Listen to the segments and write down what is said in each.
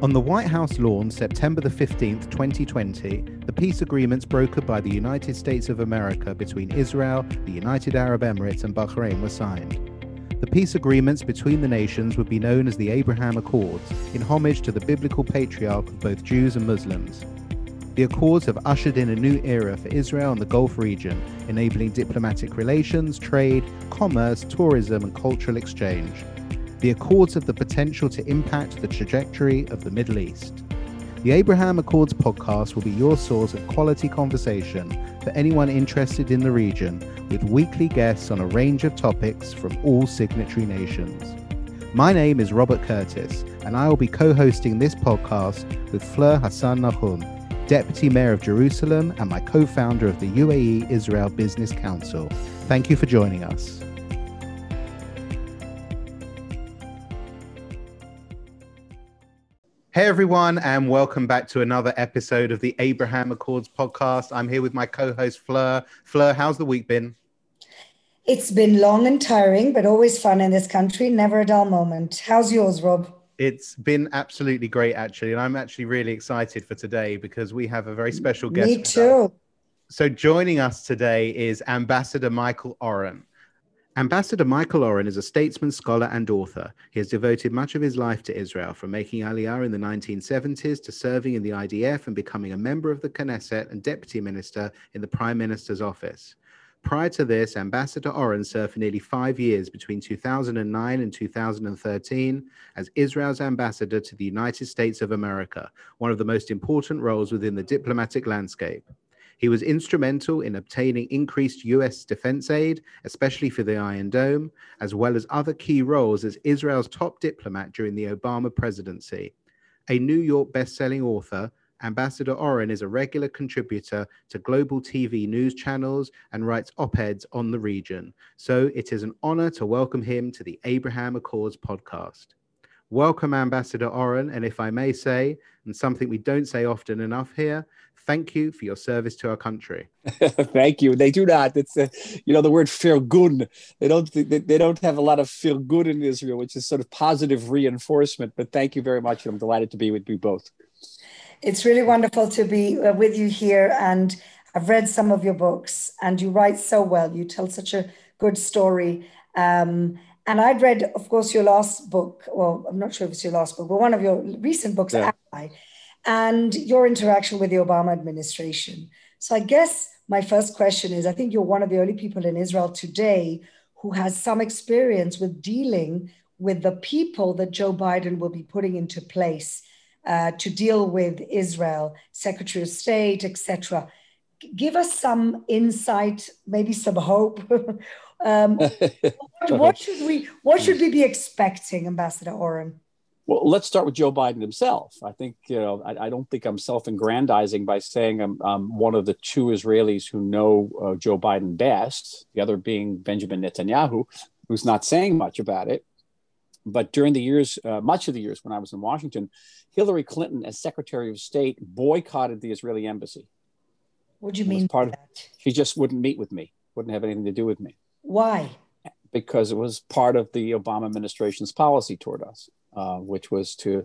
On the White House lawn, September the 15th, 2020, the peace agreements brokered by the United States of America between Israel, the United Arab Emirates, and Bahrain were signed. The peace agreements between the nations would be known as the Abraham Accords, in homage to the biblical patriarch of both Jews and Muslims. The Accords have ushered in a new era for Israel and the Gulf region, enabling diplomatic relations, trade, commerce, tourism, and cultural exchange. The Accords have the potential to impact the trajectory of the Middle East. The Abraham Accords podcast will be your source of quality conversation for anyone interested in the region, with weekly guests on a range of topics from all signatory nations. My name is Robert Curtis, and I will be co hosting this podcast with Fleur Hassan Nahum, Deputy Mayor of Jerusalem and my co founder of the UAE Israel Business Council. Thank you for joining us. Hey everyone, and welcome back to another episode of the Abraham Accords podcast. I'm here with my co-host Fleur. Fleur, how's the week been? It's been long and tiring, but always fun in this country. Never a dull moment. How's yours, Rob? It's been absolutely great, actually, and I'm actually really excited for today because we have a very special guest. Me too. So, joining us today is Ambassador Michael Oren. Ambassador Michael Oren is a statesman, scholar, and author. He has devoted much of his life to Israel, from making Aliyah in the 1970s to serving in the IDF and becoming a member of the Knesset and deputy minister in the Prime Minister's office. Prior to this, Ambassador Oren served for nearly five years between 2009 and 2013 as Israel's ambassador to the United States of America, one of the most important roles within the diplomatic landscape. He was instrumental in obtaining increased US defense aid, especially for the Iron Dome, as well as other key roles as Israel's top diplomat during the Obama presidency. A New York best-selling author, Ambassador Oren is a regular contributor to global TV news channels and writes op eds on the region. So it is an honor to welcome him to the Abraham Accords podcast. Welcome, Ambassador Oren. And if I may say, and something we don't say often enough here, thank you for your service to our country. thank you. They do not. It's uh, you know the word feel good. They don't they, they don't have a lot of feel good in Israel, which is sort of positive reinforcement. But thank you very much. I'm delighted to be with you both. It's really wonderful to be uh, with you here, and I've read some of your books, and you write so well. You tell such a good story. Um, and I'd read, of course, your last book. Well, I'm not sure if it's your last book, but one of your recent books, yeah. Ally, and your interaction with the Obama administration. So I guess my first question is I think you're one of the only people in Israel today who has some experience with dealing with the people that Joe Biden will be putting into place uh, to deal with Israel, Secretary of State, etc. Give us some insight, maybe some hope. um, what, what, should we what should we be expecting, Ambassador Oren? Well, let's start with Joe Biden himself. I think, you know, I, I don't think I'm self aggrandizing by saying I'm, I'm, one of the two Israelis who know uh, Joe Biden best, the other being Benjamin Netanyahu, who's not saying much about it. But during the years, uh, much of the years when I was in Washington, Hillary Clinton, as Secretary of State, boycotted the Israeli embassy. What do you mean? Part of, she just wouldn't meet with me, wouldn't have anything to do with me. Why? Because it was part of the Obama administration's policy toward us. Uh, which was to,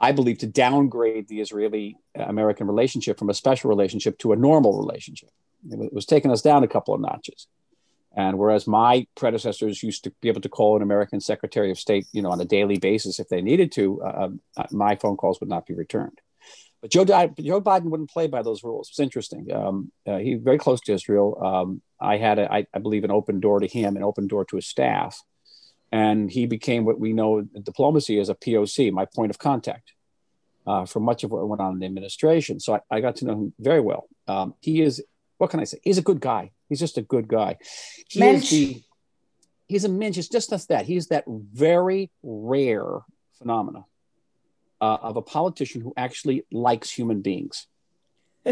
I believe, to downgrade the Israeli American relationship from a special relationship to a normal relationship. It was taking us down a couple of notches. And whereas my predecessors used to be able to call an American Secretary of State, you know, on a daily basis if they needed to, uh, uh my phone calls would not be returned. But Joe, Joe Biden wouldn't play by those rules. It's interesting. Um, uh, he very close to Israel. Um, I had, a, I, I believe, an open door to him, an open door to his staff and he became what we know in diplomacy as a POC, my point of contact, uh, for much of what went on in the administration. So I, I got to know him very well. Um, he is, what can I say? He's a good guy. He's just a good guy. He mensch. The, he's a mensch. It's just as that. He's that very rare phenomena uh, of a politician who actually likes human beings.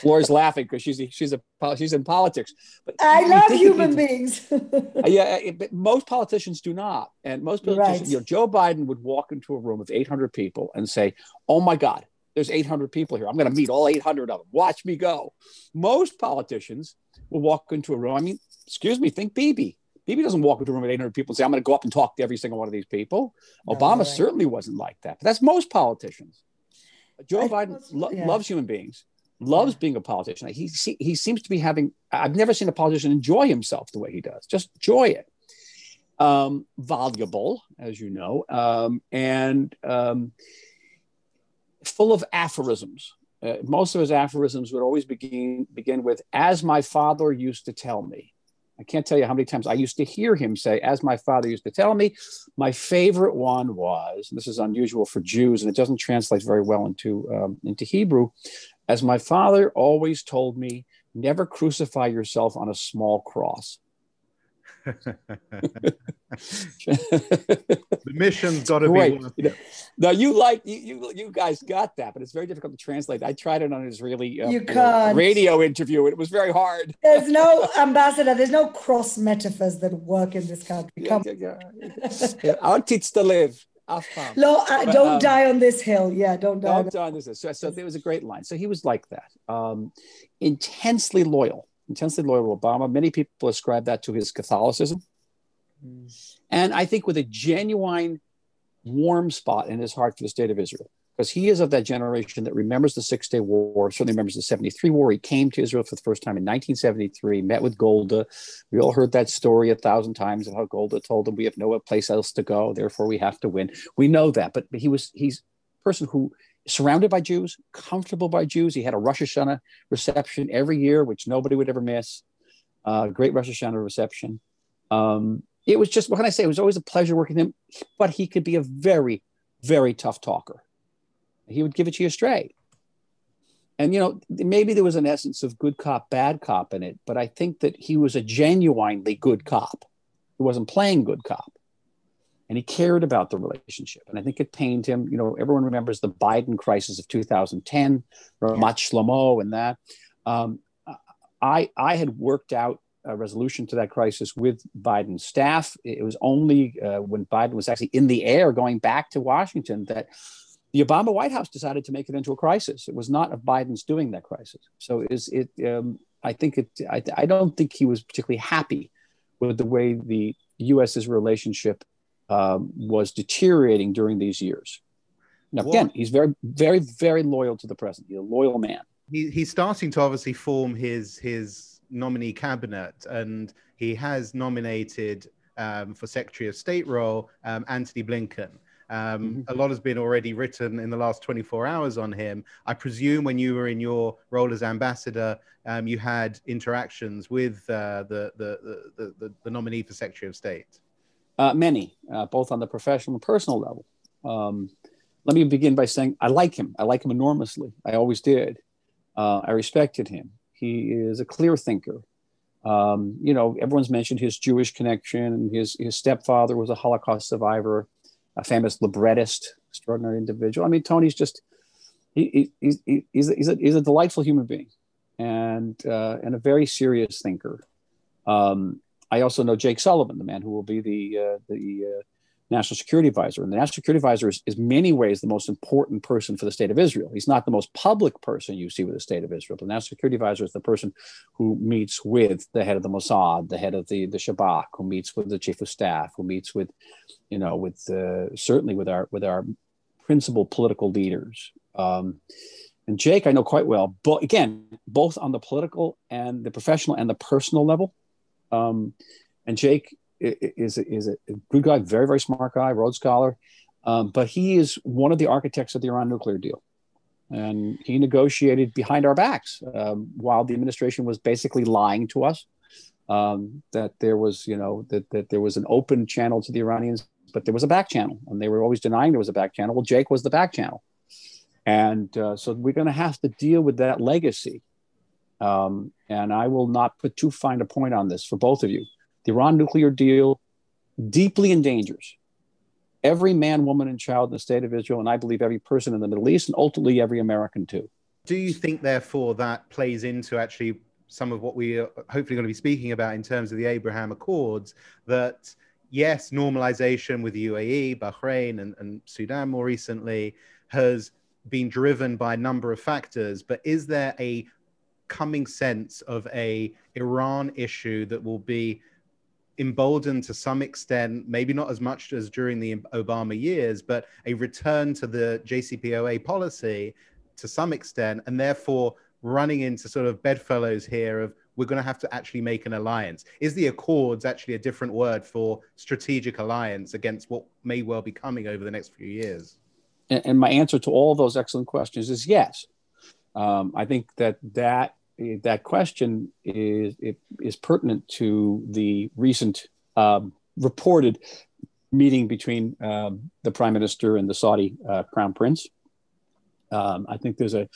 Fleur's laughing because she's she's a she's in politics. But I love human beings. Uh, yeah, uh, it, most politicians do not, and most politicians, right. you know, Joe Biden would walk into a room of 800 people and say, "Oh my God, there's 800 people here. I'm going to meet all 800 of them. Watch me go." Most politicians will walk into a room. I mean, excuse me, think Bibi. Bibi doesn't walk into a room with 800 people and say, I'm going to go up and talk to every single one of these people. No, Obama right. certainly wasn't like that. But that's most politicians. Joe I Biden lo- yeah. loves human beings, loves being a politician. He, he, seems to be having, I've never seen a politician enjoy himself the way he does. Just enjoy it. Um, voluble, as you know, um, and um, full of aphorisms. Uh, most of his aphorisms would always begin begin with "as my father used to tell me." I can't tell you how many times I used to hear him say, "as my father used to tell me." My favorite one was, this is unusual for Jews, and it doesn't translate very well into um, into Hebrew. As my father always told me, never crucify yourself on a small cross. the mission's got to be. You know, now you like you, you you guys got that, but it's very difficult to translate. I tried it on an Israeli uh, you can't. radio interview, and it was very hard. There's no ambassador. There's no cross metaphors that work in this country. Come. Yeah, yeah, yeah. I'll teach to live. No, uh, don't um, die on this hill. Yeah, don't die. Don't die on this hill. So, so there was a great line. So he was like that, um, intensely loyal intensely loyal to Obama. Many people ascribe that to his Catholicism. Mm. And I think with a genuine warm spot in his heart for the state of Israel, because he is of that generation that remembers the Six Day War, certainly remembers the 73 War. He came to Israel for the first time in 1973, met with Golda. We all heard that story a thousand times of how Golda told him, We have no place else to go, therefore we have to win. We know that, but, he was, he's a person who surrounded by Jews, comfortable by Jews. He had a Rosh Hashanah reception every year, which nobody would ever miss. Uh, great Rosh Hashanah reception. Um, it was just, what can I say? It was always a pleasure working with him, but he could be a very, very tough talker. He would give it to you straight. And, you know, maybe there was an essence of good cop, bad cop in it, but I think that he was a genuinely good cop. He wasn't playing good cop and he cared about the relationship. And I think it pained him. You know, everyone remembers the Biden crisis of 2010, Ramat Shlomo, and that. Um, I I had worked out a resolution to that crisis with Biden's staff. It was only uh, when Biden was actually in the air going back to Washington that the Obama White House decided to make it into a crisis. It was not of Biden's doing that crisis. So is it? Um, I think it. I, I don't think he was particularly happy with the way the U.S.'s relationship um, was deteriorating during these years. Now, again, he's very, very, very loyal to the president. He's a loyal man. He, he's starting to obviously form his his nominee cabinet, and he has nominated um, for Secretary of State role um, Antony Blinken. Um, mm-hmm. A lot has been already written in the last 24 hours on him. I presume when you were in your role as ambassador, um, you had interactions with uh, the, the, the, the, the nominee for Secretary of State. Uh, many, uh, both on the professional and personal level. Um, let me begin by saying I like him. I like him enormously. I always did. Uh, I respected him. He is a clear thinker. Um, you know, everyone's mentioned his Jewish connection. His his stepfather was a Holocaust survivor, a famous librettist, extraordinary individual. I mean, Tony's just he, he, he he's, a, he's, a, he's a delightful human being and uh, and a very serious thinker. Um, I also know Jake Sullivan, the man who will be the uh, the uh, national security advisor. And the national security advisor is, is many ways the most important person for the state of Israel. He's not the most public person you see with the state of Israel. The national security advisor is the person who meets with the head of the Mossad, the head of the, the Shabak, who meets with the chief of staff, who meets with, you know, with uh, certainly with our with our principal political leaders. Um, and Jake, I know quite well, but again, both on the political and the professional and the personal level. Um, and Jake is, is a good guy, very, very smart guy, Rhodes Scholar. Um, but he is one of the architects of the Iran nuclear deal. And he negotiated behind our backs um, while the administration was basically lying to us um, that there was, you know, that, that there was an open channel to the Iranians, but there was a back channel. And they were always denying there was a back channel. Well, Jake was the back channel. And uh, so we're going to have to deal with that legacy um, and I will not put too fine a point on this for both of you. The Iran nuclear deal deeply endangers every man, woman, and child in the state of Israel, and I believe every person in the Middle East, and ultimately every American too. Do you think, therefore, that plays into actually some of what we are hopefully going to be speaking about in terms of the Abraham Accords? That yes, normalization with UAE, Bahrain, and, and Sudan more recently has been driven by a number of factors, but is there a coming sense of a Iran issue that will be emboldened to some extent, maybe not as much as during the Obama years, but a return to the JCPOA policy to some extent, and therefore running into sort of bedfellows here of we're going to have to actually make an alliance. Is the Accords actually a different word for strategic alliance against what may well be coming over the next few years? And, my answer to all those excellent questions is yes. Um, I think that that that question is is pertinent to the recent um, reported meeting between um, the prime minister and the Saudi uh, crown prince. Um, I think there's a,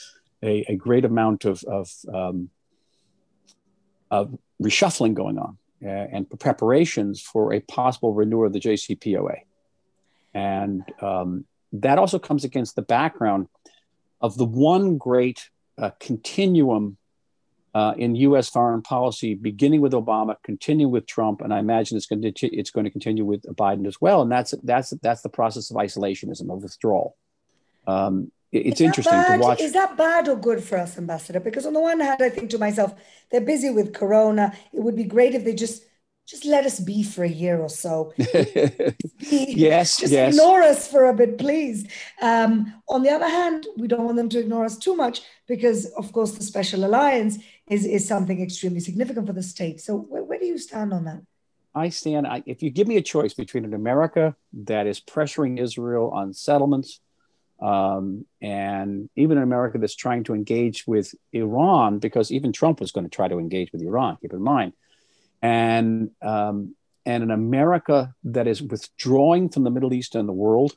a, a great amount of, of, um, of reshuffling going on uh, and preparations for a possible renewal of the JCPOA. And um, that also comes against the background of the one great uh, continuum uh, in U.S. foreign policy, beginning with Obama, continuing with Trump, and I imagine it's going to it's going to continue with Biden as well. And that's that's that's the process of isolationism of withdrawal. Um, it's interesting bad? to watch. Is that bad or good for us, Ambassador? Because on the one hand, I think to myself, they're busy with Corona. It would be great if they just just let us be for a year or so. yes, just yes. ignore us for a bit, please. Um, on the other hand, we don't want them to ignore us too much because, of course, the special alliance is, is something extremely significant for the state. So, where, where do you stand on that? I stand, I, if you give me a choice between an America that is pressuring Israel on settlements um, and even an America that's trying to engage with Iran, because even Trump was going to try to engage with Iran, keep in mind and um, and an America that is withdrawing from the Middle East and the world,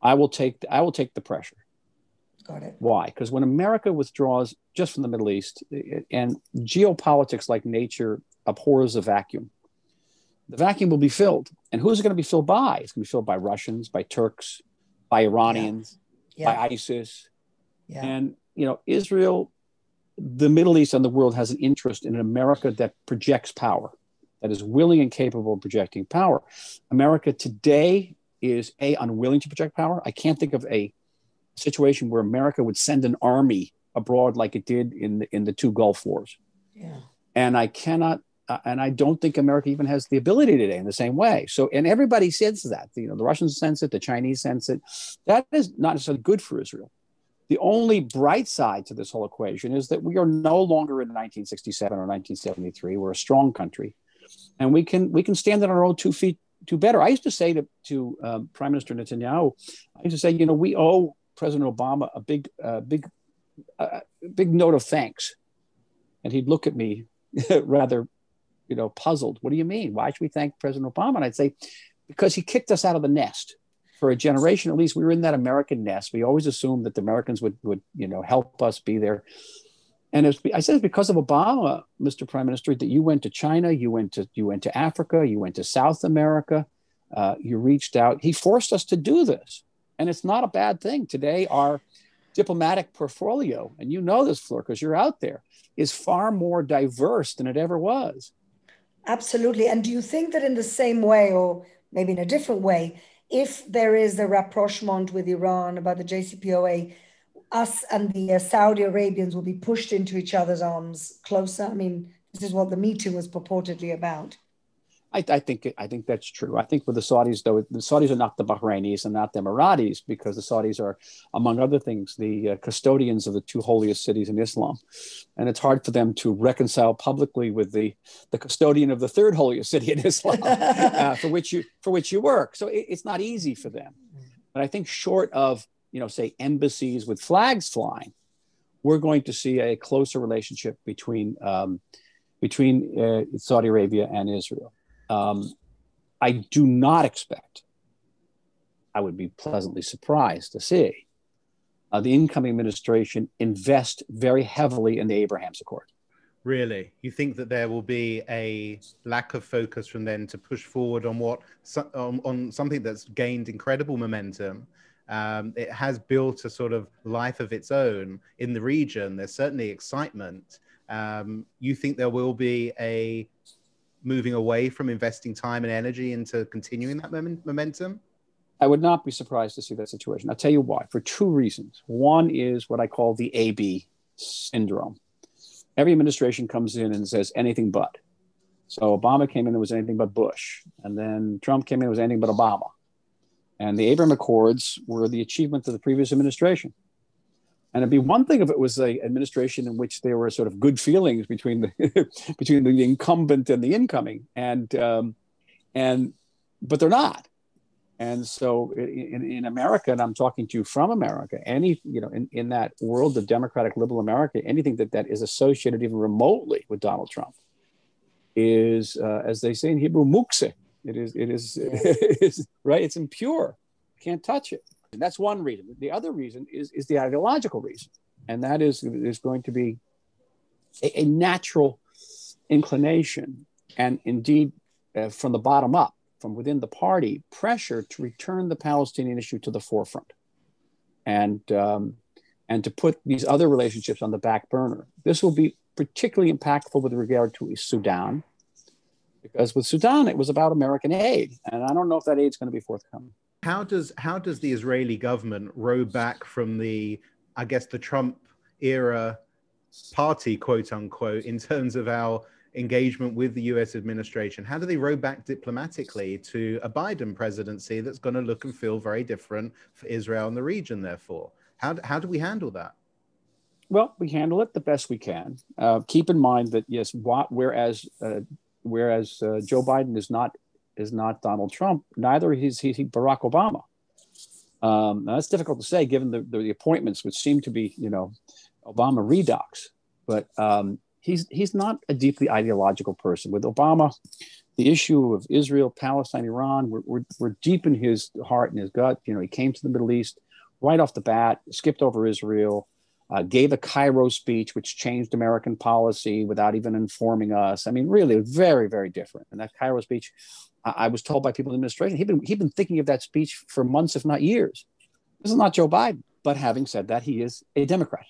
I will take I will take the pressure. Got it. Why? Because when America withdraws just from the Middle East, and geopolitics like nature abhors a vacuum, the vacuum will be filled. And who's it going to be filled by? It's going to be filled by Russians, by Turks, by Iranians, yeah. Yeah. by ISIS. Yeah. And you know, Israel the Middle East and the world has an interest in an America that projects power, that is willing and capable of projecting power. America today is a unwilling to project power. I can't think of a situation where America would send an army abroad like it did in the, in the two Gulf wars. Yeah. And I cannot, uh, and I don't think America even has the ability today in the same way. So, and everybody senses that. You know, the Russians sense it, the Chinese sense it. That is not necessarily good for Israel. The only bright side to this whole equation is that we are no longer in 1967 or 1973. We're a strong country, and we can we can stand on our own two feet to better. I used to say to to um, Prime Minister Netanyahu, I used to say, you know, we owe President Obama a big uh, big uh, big note of thanks, and he'd look at me rather, you know, puzzled. What do you mean? Why should we thank President Obama? And I'd say, because he kicked us out of the nest. For a generation at least we were in that american nest. We always assumed that the americans would would you know help us be there. And was, i said it's because of obama mr prime minister that you went to china you went to you went to africa you went to south america. Uh, you reached out. He forced us to do this and it's not a bad thing today our diplomatic portfolio and you know this Fleur because you're out there is far more diverse than it ever was absolutely and do you think that in the same way or maybe in a different way if there is a rapprochement with Iran about the JCPOA, us and the uh, Saudi Arabians will be pushed into each other's arms closer. I mean, this is what the meeting was purportedly about. I, I, think I think that's true. I think with the Saudis, though, the Saudis are not the Bahrainis and not the Emiratis, because the Saudis are, among other things, the uh, custodians of the two holiest cities in Islam, and it's hard for them to reconcile publicly with the the custodian of the third holiest city in Islam, uh, for which you for which you work. So it, it's not easy for them. But I think short of you know, say embassies with flags flying, we're going to see a closer relationship between um, between uh, Saudi Arabia and Israel. Um, I do not expect, I would be pleasantly surprised to see uh, the incoming administration invest very heavily in the Abraham Accord. Really? You think that there will be a lack of focus from them to push forward on what on, on something that's gained incredible momentum? Um, it has built a sort of life of its own in the region. There's certainly excitement. Um, you think there will be a moving away from investing time and energy into continuing that momentum? I would not be surprised to see that situation. I'll tell you why, for two reasons. one is what I call the AB syndrome. Every administration comes in and says anything but. So Obama came in, it was anything but Bush. And then Trump came in, it was anything but Obama. And the Abraham Accords were the achievement of the previous administration. And it'd be one thing if it was an administration in which there were sort of good feelings between the between the incumbent and the incoming, and um, and but they're not. And so in, in America, and I'm talking to you from America, any, you know, in, in that world of democratic liberal America, anything that, that is associated even remotely with Donald Trump is, uh, as they say in Hebrew, mukse. It is, it is, it is, right? It's impure. Can't touch it. That's one reason. The other reason is, is the ideological reason. And that is there's going to be a, a natural inclination and indeed uh, from the bottom up from within the party pressure to return the Palestinian issue to the forefront and, um, and to put these other relationships on the back burner. This will be particularly impactful with regard to Sudan, because with Sudan, it was about American aid. And I don't know if that aid is going to be forthcoming. How does, how does the Israeli government row back from the, I guess, the Trump era party, quote unquote, in terms of our engagement with the US administration? How do they row back diplomatically to a Biden presidency that's going to look and feel very different for Israel and the region, therefore? How, how do we handle that? Well, we handle it the best we can. Uh, keep in mind that yes, whereas uh, whereas uh, Joe Biden is not is not Donald Trump, neither is he, Barack Obama. Um, that's difficult to say given the, the, appointments, which seem to be you know Obama redux. But um, he's he's not a deeply ideological person. With Obama, the issue of Israel, Palestine, Iran, we're, we're, we're deep in his heart and his gut. You know, he came to the Middle East right off the bat, skipped over Israel, uh, gave a Cairo speech, which changed American policy without even informing us. I mean, really, very, very different. And that Cairo speech, I, was told by people in the administration, he'd been, he'd been thinking of that speech for months, if not years. This is not Joe Biden. But having said that, he is a Democrat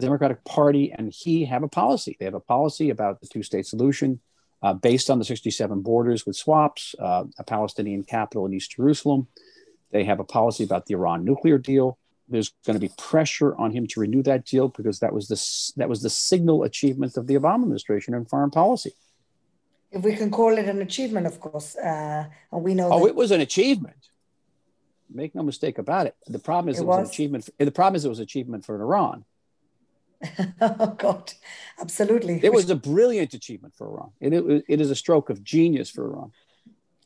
the Democratic Party and he have a policy. They have a policy about the two state solution uh, based on the 67 borders with swaps, uh, a Palestinian capital in East Jerusalem. They have a policy about the Iran nuclear deal. There's going to be pressure on him to renew that deal because that was the, that was the signal achievement of the Obama administration in foreign policy. If we can call it an achievement, of course. Uh, and we know. Oh, it was an achievement. Make no mistake about it. The problem is it, it was, was, an achievement. For, the problem is it was achievement for Iran oh God, absolutely. It was a brilliant achievement for Iran. It, it, it is a stroke of genius for Iran.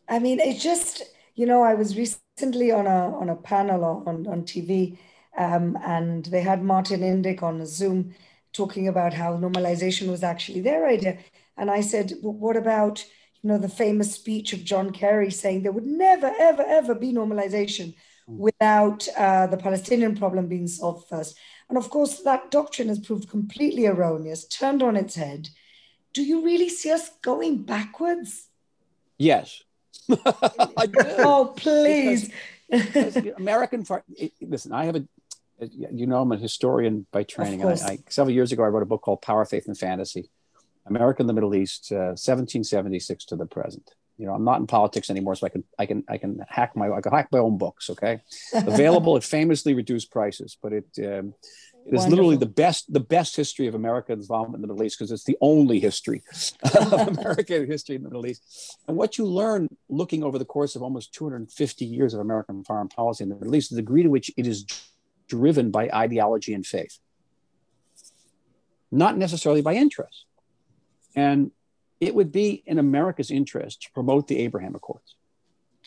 I mean, it just, you know, I was recently on a on a panel on, on TV um, and they had Martin Indyk on a Zoom talking about how normalization was actually their idea. And I said, well, what about, you know, the famous speech of John Kerry saying there would never, ever, ever be normalization hmm. without uh, the Palestinian problem being solved first. And of course, that doctrine has proved completely erroneous, turned on its head. Do you really see us going backwards? Yes. oh, please. Because, because American, listen, I have a, you know, I'm a historian by training. And I, I, several years ago, I wrote a book called Power, Faith, and Fantasy America in the Middle East, uh, 1776 to the present. You know i'm not in politics anymore so i can i can i can hack my i can hack my own books okay? Available at famously reduced prices but it um, it is Wonderful. literally the best the best history of american involvement in the middle east because it's the only history of american history in the middle east. And what you learn looking over the course of almost 250 years of american foreign policy in the middle east the degree to which it is driven by ideology and faith. Not necessarily by interest and it would be in America's interest to promote the Abraham Accords.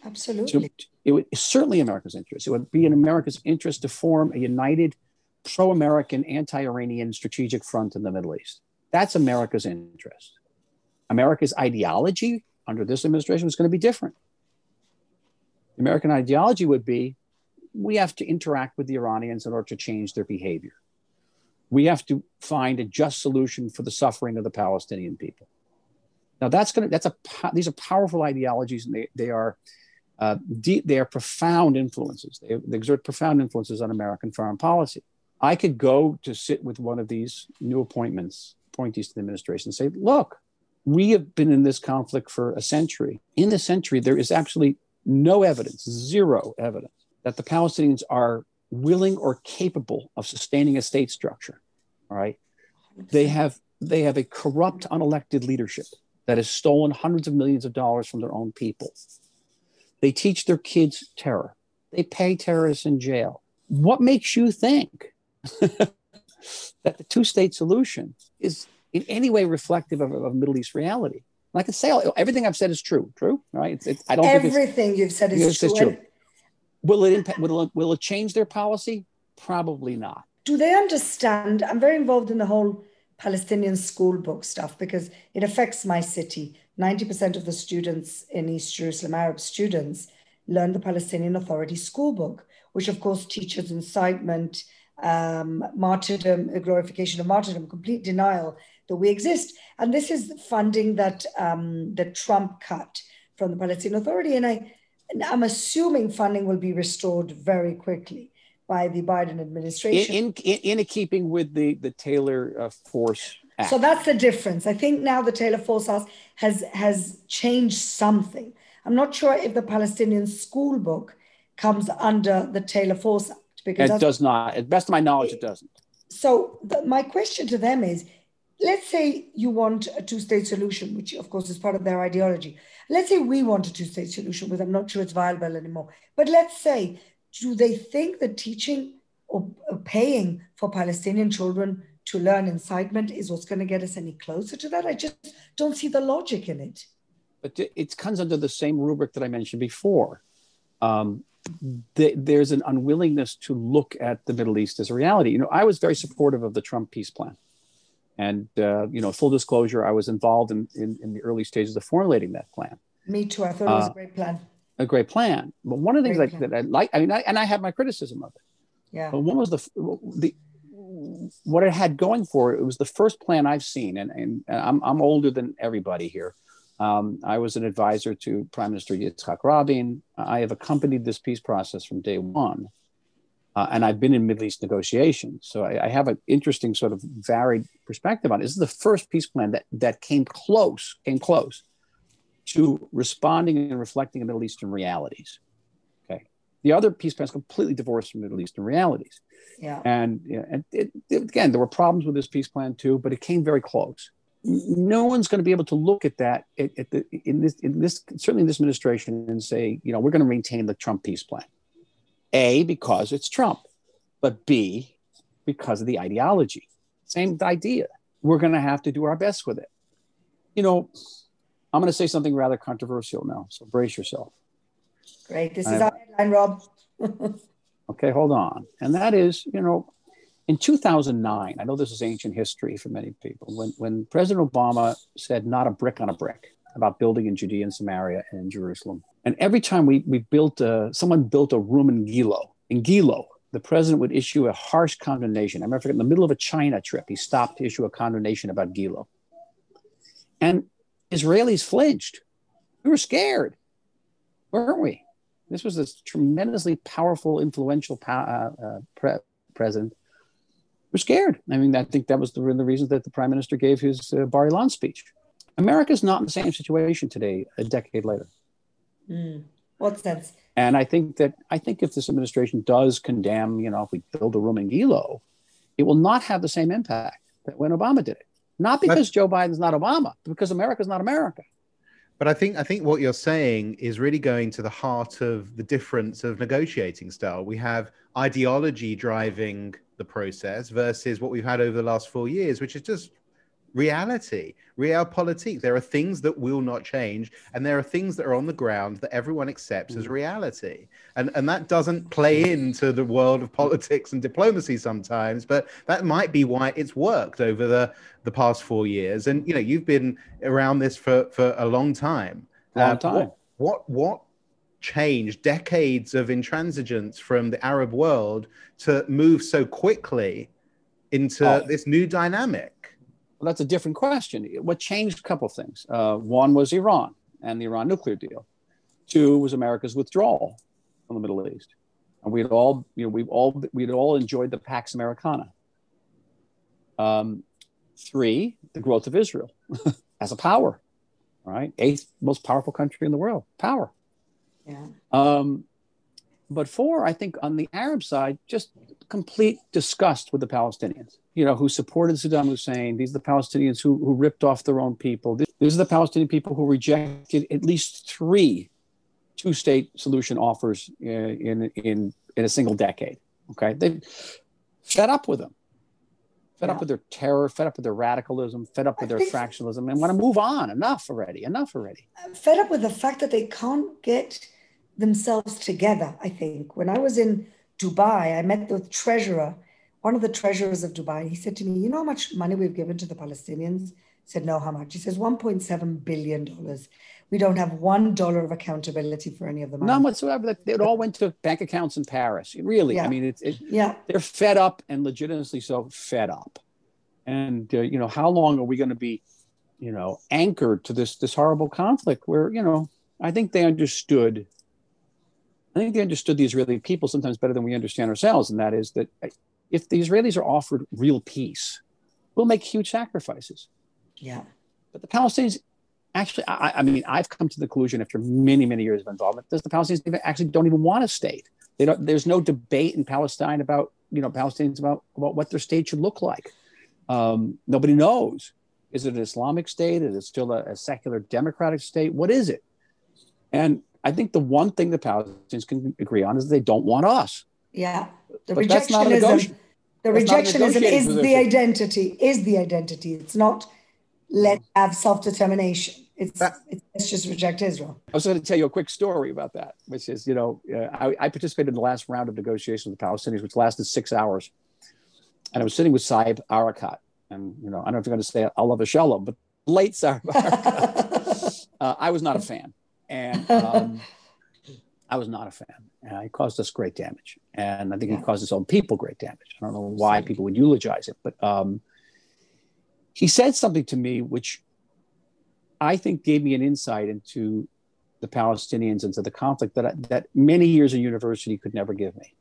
Absolutely. So it would certainly America's interest. It would be in America's interest to form a united pro-American, anti-Iranian strategic front in the Middle East. That's America's interest. America's ideology under this administration is going to be different. The American ideology would be we have to interact with the Iranians in order to change their behavior. We have to find a just solution for the suffering of the Palestinian people. Now that's going to that's a these are powerful ideologies and they they are uh, deep they are profound influences. They, they exert profound influences on American foreign policy. I could go to sit with one of these new appointments, appointees to the administration, and say, look, we have been in this conflict for a century. In this century, there is absolutely no evidence, zero evidence, that the Palestinians are willing or capable of sustaining a state structure. All right. They have they have a corrupt, unelected leadership that has stolen hundreds of millions of dollars from their own people. They teach their kids terror. They pay terrorists in jail. What makes you think that the two state solution is in any way reflective of, of Middle East reality? And I can say everything I've said is true. True, right? It's, it's, I don't everything you've said is true. true. Will it impact? Will it, will it change their policy? Probably not. Do they understand? I'm very involved in the whole Palestinian school book stuff because it affects my city. 90% of the students in East Jerusalem, Arab students, learn the Palestinian Authority school book, which of course teaches incitement, um, martyrdom, glorification of martyrdom, complete denial that we exist. And this is funding that um, that Trump cut from the Palestinian Authority. And I, I'm assuming funding will be restored very quickly by the Biden administration. In, in, in keeping with the, the Taylor uh, Force Act. So that's the difference. I think now the Taylor Force Act has, has changed something. I'm not sure if the Palestinian school book comes under the Taylor Force Act. Because it does not. At best of my knowledge, it doesn't. So the, my question to them is, let's say you want a two-state solution, which of course is part of their ideology. Let's say we want a two-state solution, which I'm not sure it's viable anymore. But let's say do they think that teaching or paying for Palestinian children to learn incitement is what's going to get us any closer to that? I just don't see the logic in it. But it comes under the same rubric that I mentioned before. Um, the, there's an unwillingness to look at the Middle East as a reality. You know, I was very supportive of the Trump peace plan. And, uh, you know, full disclosure, I was involved in, in, in, the early stages of formulating that plan. Me too. I thought it was uh, a great plan a great plan. But one of the things that I like, I mean, I, and I have my criticism of it. Yeah. But one was the the what it had going for it, it was the first plan I've seen, and, and I'm I'm older than everybody here. Um, I was an advisor to Prime Minister Yitzhak Rabin. I have accompanied this peace process from day one, uh, and I've been in Middle East negotiations. So I, I, have an interesting sort of varied perspective on it. This is the first peace plan that that came close, came close to responding and reflecting the Middle Eastern realities. Okay. The other peace plan is completely divorced from Middle Eastern realities. Yeah. And, you know, and it, it, again, there were problems with this peace plan too, but it came very close. No one's going to be able to look at that at, at the, in this, in this, certainly in this administration and say, you know, we're going to maintain the Trump peace plan. A, because it's Trump, but B, because of the ideology. Same idea. We're going to have to do our best with it. You know, I'm going to say something rather controversial now, so brace yourself. Great. This is our headline, Rob. okay, hold on. And that is, you know, in 2009, I know this is ancient history for many people, when, when President Obama said, not a brick on a brick about building in Judea and Samaria and Jerusalem. And every time we, we built, a, someone built a room in Gilo, in Gilo, the president would issue a harsh condemnation. I remember in the middle of a China trip, he stopped to issue a condemnation about Gilo. And Israelis flinched. We were scared, weren't we? This was this tremendously powerful, influential uh, uh, pre- president. We're scared. I mean, I think that was the, the reason that the prime minister gave his uh, Bar Ilan speech. America's not in the same situation today, a decade later. Mm. What sense? And I think that I think if this administration does condemn, you know, if we build a room in Gilo, it will not have the same impact that when Obama did it. Not because That's, Joe Biden's not Obama, but because America's not America. But I think I think what you're saying is really going to the heart of the difference of negotiating style. We have ideology driving the process versus what we've had over the last four years, which is just reality, realpolitik. There are things that will not change, and there are things that are on the ground that everyone accepts as mm. reality. And and that doesn't play into the world of politics and diplomacy sometimes, but that might be why it's worked over the the past four years. And you know, you've been around this for for a long time. Long uh, time. What, what what changed decades of intransigence from the Arab world to move so quickly into oh. this new dynamic? Well, that's a different question. What changed a couple of things. Uh, one was Iran and the Iran nuclear deal. Two was America's withdrawal from the Middle East. And we'd all, you know, we've all, we'd all enjoyed the Pax Americana. Um, three, the growth of Israel as a power, right? Eighth most powerful country in the world, power. Yeah. Um, but four, I think on the Arab side, just complete disgust with the Palestinians you know, who supported Saddam Hussein. These are the Palestinians who, who ripped off their own people. These are the Palestinian people who rejected at least three two-state solution offers uh, in in in a single decade. Okay, they fed up with them, fed yeah. up with their terror, fed up with their radicalism, fed up with their fractionalism, and want to move on. Enough already. Enough already. Uh, fed up with the fact that they can't get themselves together. I think when I was in Dubai, I met the treasurer one of the treasurers of Dubai, he said to me, You know how much money we've given to the Palestinians? I said, No, how much? He says, $1.7 billion. We don't have one dollar of accountability for any of the money. None whatsoever. It all went to bank accounts in Paris. Really. Yeah. I mean, it's, it, yeah. they're fed up and legitimately so fed up. And, uh, you know, how long are we going to be, you know, anchored to this, this horrible conflict where, you know, I think they understood I think they understood the Israeli people sometimes better than we understand ourselves, and that is that if the Israelis are offered real peace, we'll make huge sacrifices. Yeah. But the Palestinians actually, I, I, mean, I've come to the conclusion after many, many years of involvement, that the Palestinians actually don't even want a state. They don't, there's no debate in Palestine about, you know, Palestinians about, about what their state should look like. Um, nobody knows. Is it an Islamic state? Is it still a, a secular democratic state? What is it? And I think the one thing the Palestinians can agree on is they don't want us. Yeah. The but rejectionism, the rejectionism is position. the identity, is the identity. It's not let have self-determination. It's, that, it's, just reject Israel. I was going to tell you a quick story about that, which is, you know, uh, I, I, participated in the last round of negotiations with the Palestinians, which lasted six hours. And I was sitting with Saeb Erekat. And, you know, I don't know if you're going to say I Allah Shalom, but late Saeb Erekat. uh, I was not a fan. And um, I was not a fan. Uh, it caused us great damage, and I think yeah. it caused its own people great damage. I don't know why people would eulogize it, but um, he said something to me which I think gave me an insight into the Palestinians and to the conflict that I, that many years of university could never give me.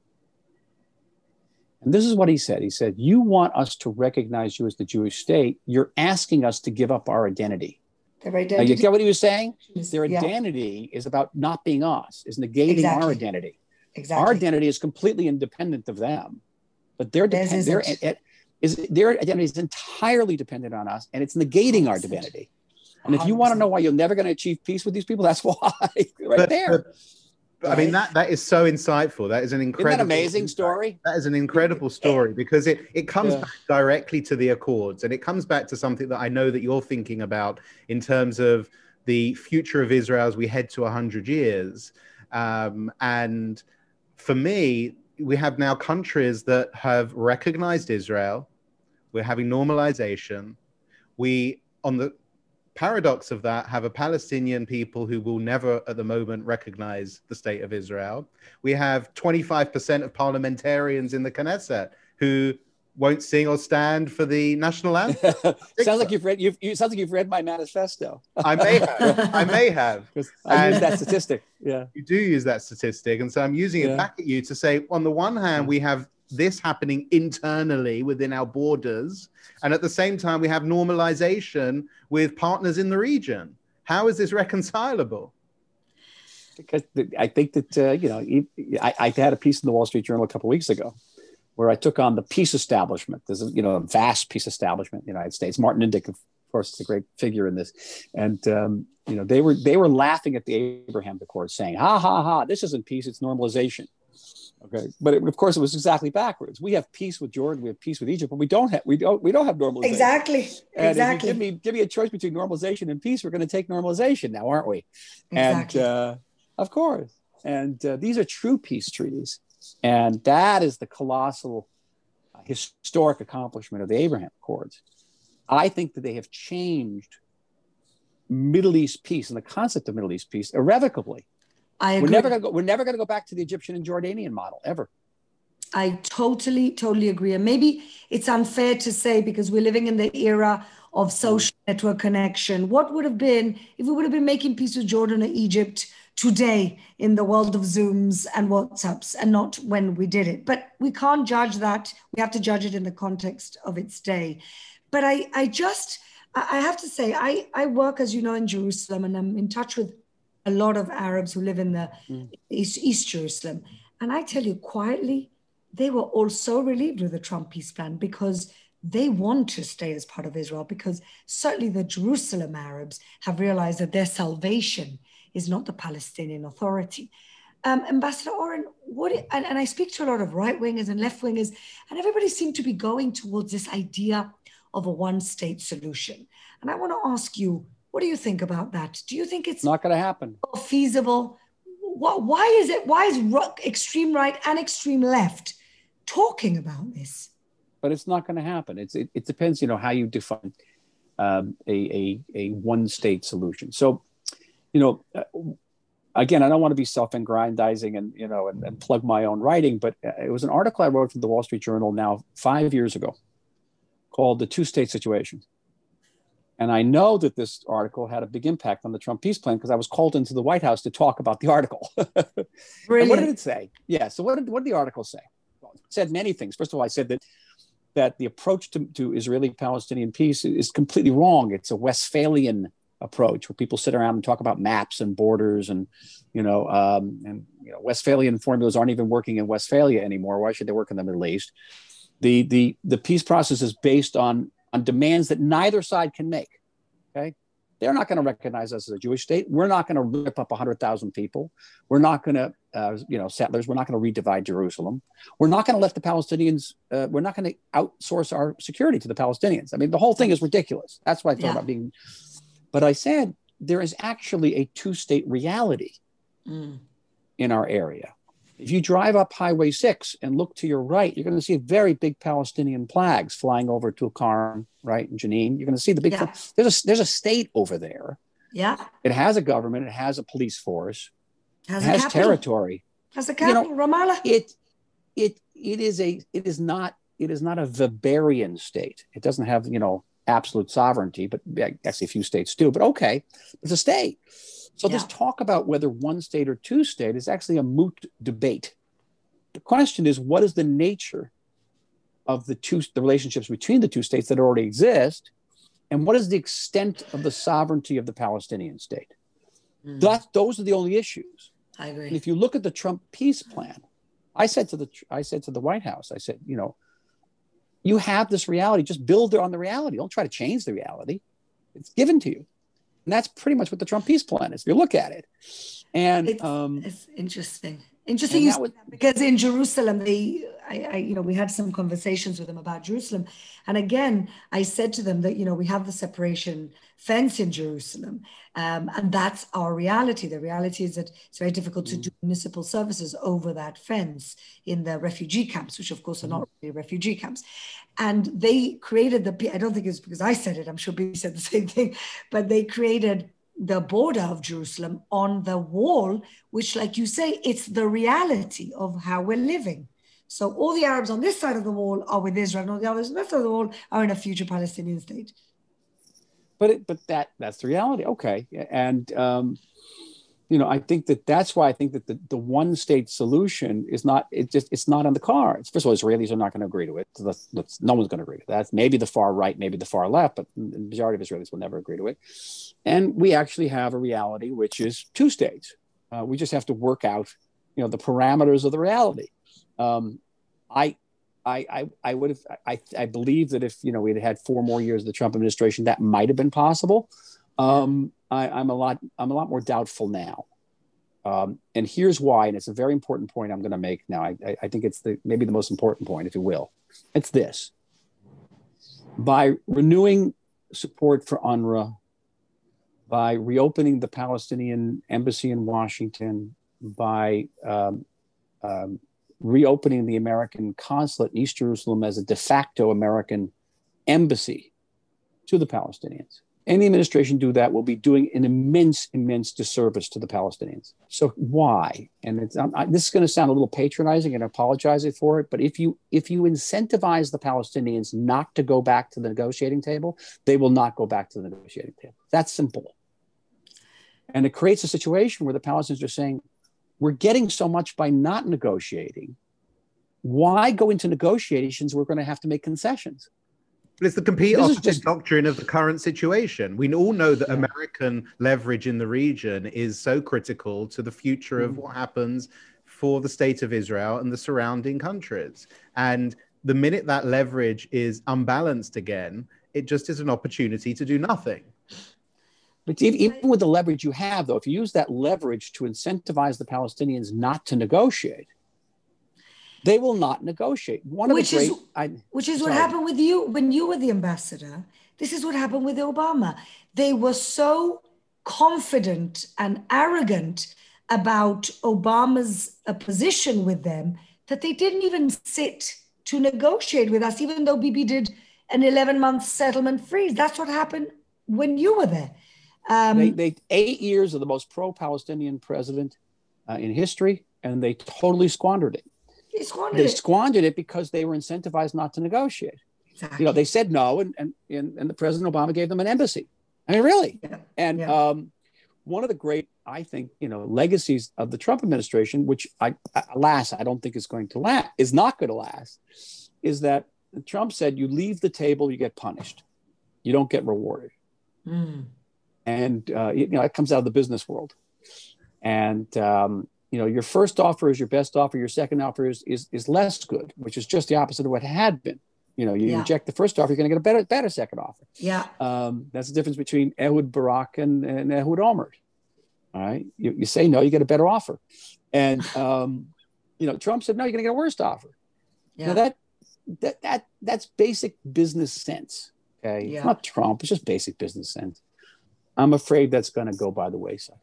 And this is what he said. He said, "You want us to recognize you as the Jewish state. You're asking us to give up our identity." Their identity. Now, you get what he was saying? Their identity yeah. is about not being us, is negating exactly. our identity. Exactly. Our identity is completely independent of them, but their depend- their, it, is, their identity is entirely dependent on us, and it's negating our divinity. And if you want to know why you're never going to achieve peace with these people, that's why, right but, there. But, I mean that that is so insightful. That is an incredible, Isn't that amazing story. That is an incredible story because it it comes yeah. back directly to the Accords, and it comes back to something that I know that you're thinking about in terms of the future of Israel as we head to hundred years. Um, and for me, we have now countries that have recognized Israel. We're having normalization. We on the paradox of that, have a Palestinian people who will never at the moment recognize the state of Israel. We have 25% of parliamentarians in the Knesset who won't sing or stand for the national anthem. sounds like you've read. You've, you sounds like you've read my manifesto. I may have. I may have. I use that statistic. Yeah, you do use that statistic, and so I'm using it yeah. back at you to say, on the one hand, mm. we have this happening internally within our borders. And at the same time, we have normalization with partners in the region. How is this reconcilable? Because I think that, uh, you know, I, I, had a piece in the Wall Street Journal a couple weeks ago where I took on the peace establishment. There's a, you know, a vast peace establishment in the United States. Martin Indyk, of course, is a great figure in this. And, um, you know, they were, they were laughing at the Abraham Accord saying, ha, ha, ha, this isn't peace, it's normalization. Okay, but it, of course it was exactly backwards. We have peace with Jordan, we have peace with Egypt, but we don't have we don't we don't have normalization. Exactly. And exactly. give me give me a choice between normalization and peace, we're going to take normalization now, aren't we? Exactly. And uh, of course, and uh, these are true peace treaties, and that is the colossal uh, historic accomplishment of the Abraham Accords. I think that they have changed Middle East peace and the concept of Middle East peace irrevocably I agree. We're never gonna go. We're never gonna go back to the Egyptian and Jordanian model ever. I totally, totally agree. And maybe it's unfair to say because we're living in the era of mm-hmm. social network connection. What would have been if we would have been making peace with Jordan or Egypt today in the world of Zooms and WhatsApps and not when we did it? But we can't judge that. We have to judge it in the context of its day. But I, I just, I have to say, I, I work, as you know, in Jerusalem and I'm in touch with a lot of Arabs who live in the mm. East, East Jerusalem. And I tell you quietly, they were all so relieved with the Trump peace plan because they want to stay as part of Israel because certainly the Jerusalem Arabs have realized that their salvation is not the Palestinian Authority. Um, Ambassador Oren, what, and, and I speak to a lot of right wingers and left wingers, and everybody seemed to be going towards this idea of a one state solution. And I want to ask you, what do you think about that? Do you think it's not going to happen? Feasible? What, why is it? Why is extreme right and extreme left talking about this? But it's not going to happen. It's it, it depends, you know, how you define um, a, a a one state solution. So, you know, uh, again, I don't want to be self-aggrandizing and you know and, and plug my own writing, but uh, it was an article I wrote for the Wall Street Journal now five years ago, called "The Two-State Situation." And I know that this article had a big impact on the Trump peace plan because I was called into the White House to talk about the article. what did it say? Yeah. So what did, what did the article say? Well, it said many things. First of all, I said that that the approach to, to Israeli-Palestinian peace is completely wrong. It's a Westphalian approach where people sit around and talk about maps and borders and you know um, and you know Westphalian formulas aren't even working in Westphalia anymore. Why should they work in the Middle East? The the the peace process is based on on demands that neither side can make. Okay. They're not going to recognize us as a Jewish state. We're not going to rip up 100,000 people. We're not going to, uh, you know, settlers. We're not going to redivide Jerusalem. We're not going to let the Palestinians, uh, we're not going to outsource our security to the Palestinians. I mean, the whole thing is ridiculous. That's why I thought yeah. about being, but I said there is actually a two state reality mm. in our area. If you drive up Highway 6 and look to your right, you're going to see very big Palestinian flags flying over to Tulkarm, right, in Jenin. You're going to see the big. Yeah. There's a there's a state over there. Yeah. It has a government. It has a police force. Has, it has territory. Has a capital, you know, Ramallah. It it it is a it is not it is not a Weberian state. It doesn't have you know absolute sovereignty, but actually a few states do. But okay, it's a state. So yeah. this talk about whether one state or two state is actually a moot debate. The question is, what is the nature of the two the relationships between the two states that already exist, and what is the extent of the sovereignty of the Palestinian state? Mm. That those are the only issues. I agree. And if you look at the Trump peace plan, I said to the I said to the White House, I said, you know, you have this reality. Just build on the reality. Don't try to change the reality. It's given to you. And that's pretty much what the Trump peace plan is, if you look at it. And it's, um, it's interesting. Interesting you was, because in Jerusalem, they, I, I, you know, we had some conversations with them about Jerusalem, and again, I said to them that you know we have the separation fence in Jerusalem, um, and that's our reality. The reality is that it's very difficult mm. to do municipal services over that fence in the refugee camps, which of course are not mm. really refugee camps. And they created the. I don't think it's because I said it. I'm sure Bibi said the same thing, but they created the border of Jerusalem on the wall, which, like you say, it's the reality of how we're living. So all the Arabs on this side of the wall are with Israel, and all the others on the left of the wall are in a future Palestinian state. But it, but that that's the reality. Okay, and um, you know, I think that that's why I think that the, the one state solution is not, it just, it's not on the cards. First of all, Israelis are not going to agree to it. no one's going to agree to that. That's maybe the far right, maybe the far left, but the majority of Israelis will never agree to it. And we actually have a reality, which is two states. Uh, we just have to work out, you know, the parameters of the reality. Um, I, I, I, I would have, I, I believe that if, you know, we had had four more years of the Trump administration, that might have been possible. Um, I, am a lot I'm a lot more doubtful now. Um, and here's why, and it's a very important point I'm going to make now. I, I think it's the maybe the most important point, if you will. It's this: by renewing support for UNRWA, by reopening the Palestinian embassy in Washington, by um, um, reopening the American consulate in East Jerusalem as a de facto American embassy to the Palestinians any administration do that will be doing an immense, immense disservice to the Palestinians. So why? And I, this is going to sound a little patronizing, and I apologize for it. But if you if you incentivize the Palestinians not to go back to the negotiating table, they will not go back to the negotiating table. That's simple. And it creates a situation where the Palestinians are saying, "We're getting so much by not negotiating. Why go into negotiations? We're going to have to make concessions." But it's the complete this opposite just... doctrine of the current situation. We all know that yeah. American leverage in the region is so critical to the future of mm. what happens for the state of Israel and the surrounding countries. And the minute that leverage is unbalanced again, it just is an opportunity to do nothing. But even with the leverage you have, though, if you use that leverage to incentivize the Palestinians not to negotiate, they will not negotiate. One which great, is I, which is sorry. what happened with you when you were the ambassador. This is what happened with Obama. They were so confident and arrogant about Obama's uh, position with them that they didn't even sit to negotiate with us, even though Bibi did an 11 month settlement freeze. That's what happened when you were there. Um, they, they, eight years of the most pro-Palestinian president uh, in history, and they totally squandered it. They squandered they it. squandered it because they were incentivized not to negotiate. Exactly. You know, they said no, and and and the President Obama gave them an embassy. I mean, really. Yeah. And yeah. Um, one of the great, I think, you know, legacies of the Trump administration, which I, alas, I don't think is going to last, is not going to last, is that Trump said, "You leave the table, you get punished. You don't get rewarded." Mm and uh, you know it comes out of the business world and um, you know your first offer is your best offer your second offer is, is is less good which is just the opposite of what had been. You know you yeah. reject the first offer you're going to get a better better second offer. Yeah. Um, that's the difference between ehud barak and, and ehud olmert all right? You, you say no you get a better offer. And um, you know trump said no you're going to get a worse offer. Yeah. now that that that that's basic business sense okay? Yeah. it's not trump it's just basic business sense. I'm afraid that's going to go by the wayside.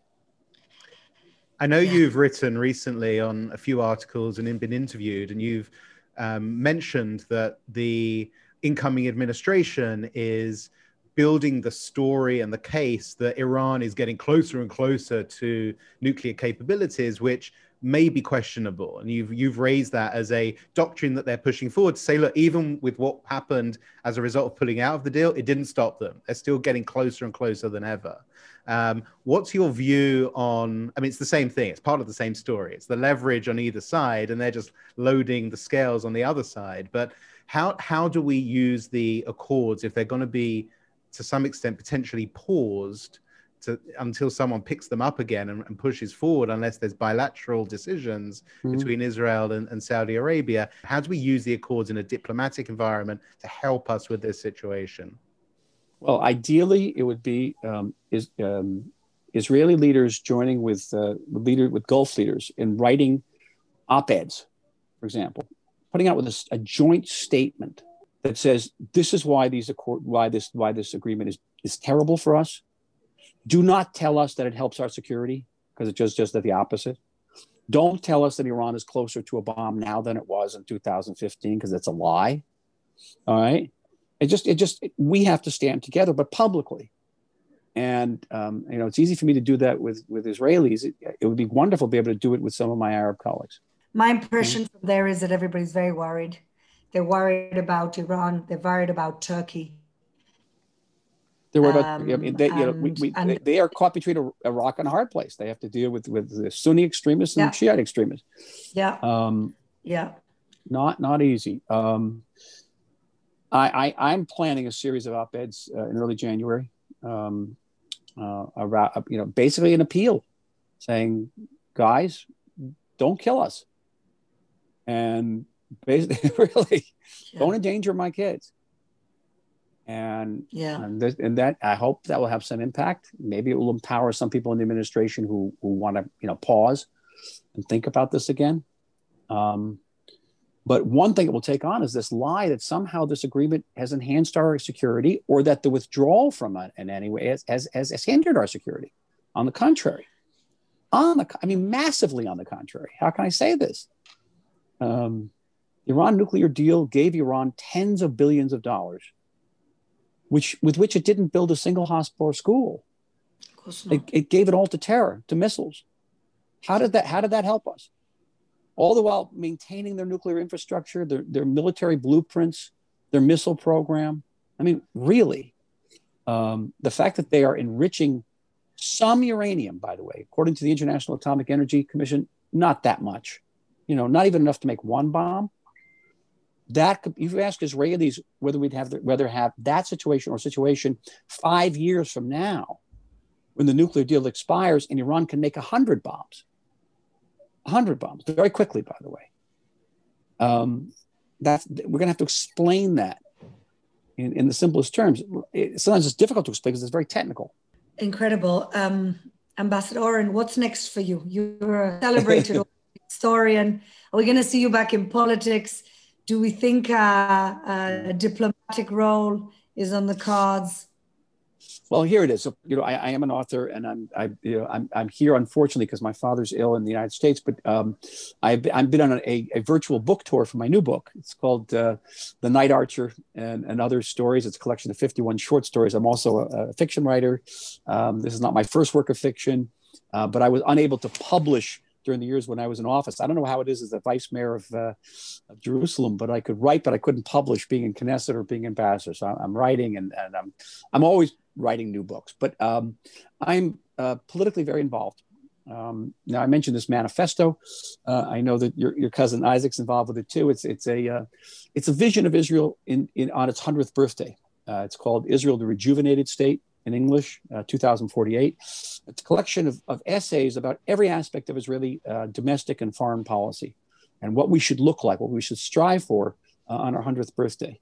I know yeah. you've written recently on a few articles and been interviewed, and you've um, mentioned that the incoming administration is building the story and the case that Iran is getting closer and closer to nuclear capabilities, which may be questionable. And you've you've raised that as a doctrine that they're pushing forward to say, look, even with what happened as a result of pulling out of the deal, it didn't stop them. They're still getting closer and closer than ever. Um, what's your view on? I mean, it's the same thing. It's part of the same story. It's the leverage on either side, and they're just loading the scales on the other side. But how how do we use the accords if they're going to be to some extent potentially paused to, until someone picks them up again and, and pushes forward, unless there's bilateral decisions mm-hmm. between Israel and, and, Saudi Arabia. How do we use the Accords in a diplomatic environment to help us with this situation? Well, ideally, it would be um, is, um, Israeli leaders joining with uh, leader with Gulf leaders in writing op-eds, for example, putting out with a, a joint statement that says this is why these accord why this why this agreement is is terrible for us do not tell us that it helps our security because it's just just the opposite. Don't tell us that Iran is closer to a bomb now than it was in 2015 because it's a lie. All right. It just it just we have to stand together, but publicly. And um, you know, it's easy for me to do that with with Israelis. It, it, would be wonderful to be able to do it with some of my Arab colleagues. My impression from there is that everybody's very worried. They're worried about Iran. They're worried about Turkey. They were about, um, I mean, they, you know, we, we, and, they, are caught between a, a, rock and a hard place. They have to deal with with the Sunni extremists and yeah. Shiite extremists. Yeah. Um, yeah. Not not easy. Um, I, I am planning a series of op-eds uh, in early January. Um, uh, around, you know, basically an appeal, saying, guys, don't kill us, and basically, really, yeah. don't endanger my kids and yeah. and, th- and, that i hope that will have some impact. Maybe it will empower some people in the administration who who want to you know pause and think about this again. Um, but one thing it will take on is this lie that somehow this agreement has enhanced our security or that the withdrawal from it in any way has, has, has hindered our security. On the contrary. On the i mean massively on the contrary. How can i say this? Um, the iran nuclear deal gave iran tens of billions of dollars which with which it didn't build a single hospital or school. It, it gave it all to terror, to missiles. How did that? How did that help us? All the while maintaining their nuclear infrastructure, their, their military blueprints, their missile program. I mean, really, um, the fact that they are enriching some uranium, by the way, according to the International Atomic Energy Commission, not that much. You know, not even enough to make one bomb that could, if you ask Israelis whether we'd have the, whether have that situation or situation five years from now, when the nuclear deal expires and Iran can make hundred bombs, hundred bombs very quickly, by the way. Um, that's we're going to have to explain that in, in the simplest terms. It, sometimes it's difficult to explain because it's very technical. Incredible. Um, Ambassador Oren, what's next for you? You're a celebrated historian. Are we going to see you back in politics? Do we think uh, a diplomatic role is on the cards? Well, here it is. So, you know, I, I am an author, and I'm, I, you know, I'm, I'm here unfortunately because my father's ill in the United States. But um, I've, I've been on a, a, virtual book tour for my new book. It's called uh, "The Night Archer" and, and other stories. It's a collection of 51 short stories. I'm also a, a fiction writer. Um, this is not my first work of fiction, uh, but I was unable to publish during the years when I was in office. I don't know how it is as the vice mayor of, uh, of Jerusalem, but I could write, but I couldn't publish being in Knesset or being ambassador. So I'm writing and, and I'm, I'm always writing new books, but um, I'm uh, politically very involved. Um, now I mentioned this manifesto. Uh, I know that your, your cousin Isaac's involved with it too. It's it's a uh, it's a vision of Israel in, in on its hundredth birthday. Uh, it's called Israel: The Rejuvenated State in English, uh, 2048. It's a collection of, of, essays about every aspect of Israeli uh, domestic and foreign policy and what we should look like, what we should strive for uh, on our 100th birthday.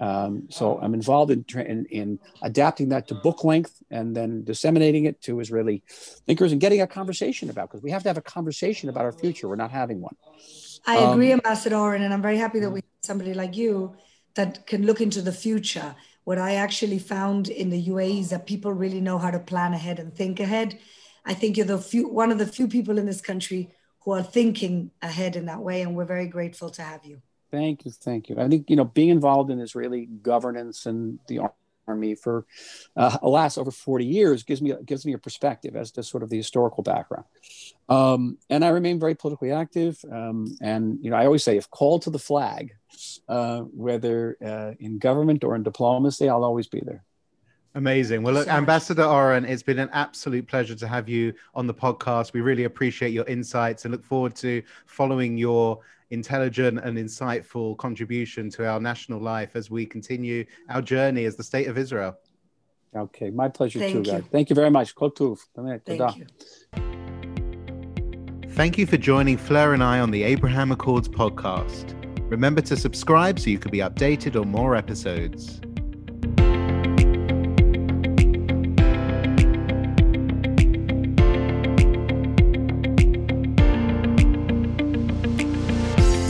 Um, so I'm involved in, in, in, adapting that to book length and then disseminating it to Israeli thinkers and getting a conversation about because we have to have a conversation about our future. We're not having one. I um, agree, Ambassador, and I'm very happy that we have somebody like you that can look into the future what I actually found in the UAE is that people really know how to plan ahead and think ahead. I think you're the few, one of the few people in this country who are thinking ahead in that way, and we're very grateful to have you. Thank you, thank you. I think you know being involved in Israeli governance and the army for uh, alas over 40 years gives me gives me a perspective as to sort of the historical background um, and i remain very politically active um, and you know i always say if called to the flag uh, whether uh, in government or in diplomacy i'll always be there Amazing. Well, look, Ambassador Oren, it's been an absolute pleasure to have you on the podcast. We really appreciate your insights and look forward to following your intelligent and insightful contribution to our national life as we continue our journey as the state of Israel. Okay, my pleasure Thank too, guys. Thank you very much. Thank you. Thank you for joining Fleur and I on the Abraham Accords podcast. Remember to subscribe so you can be updated on more episodes.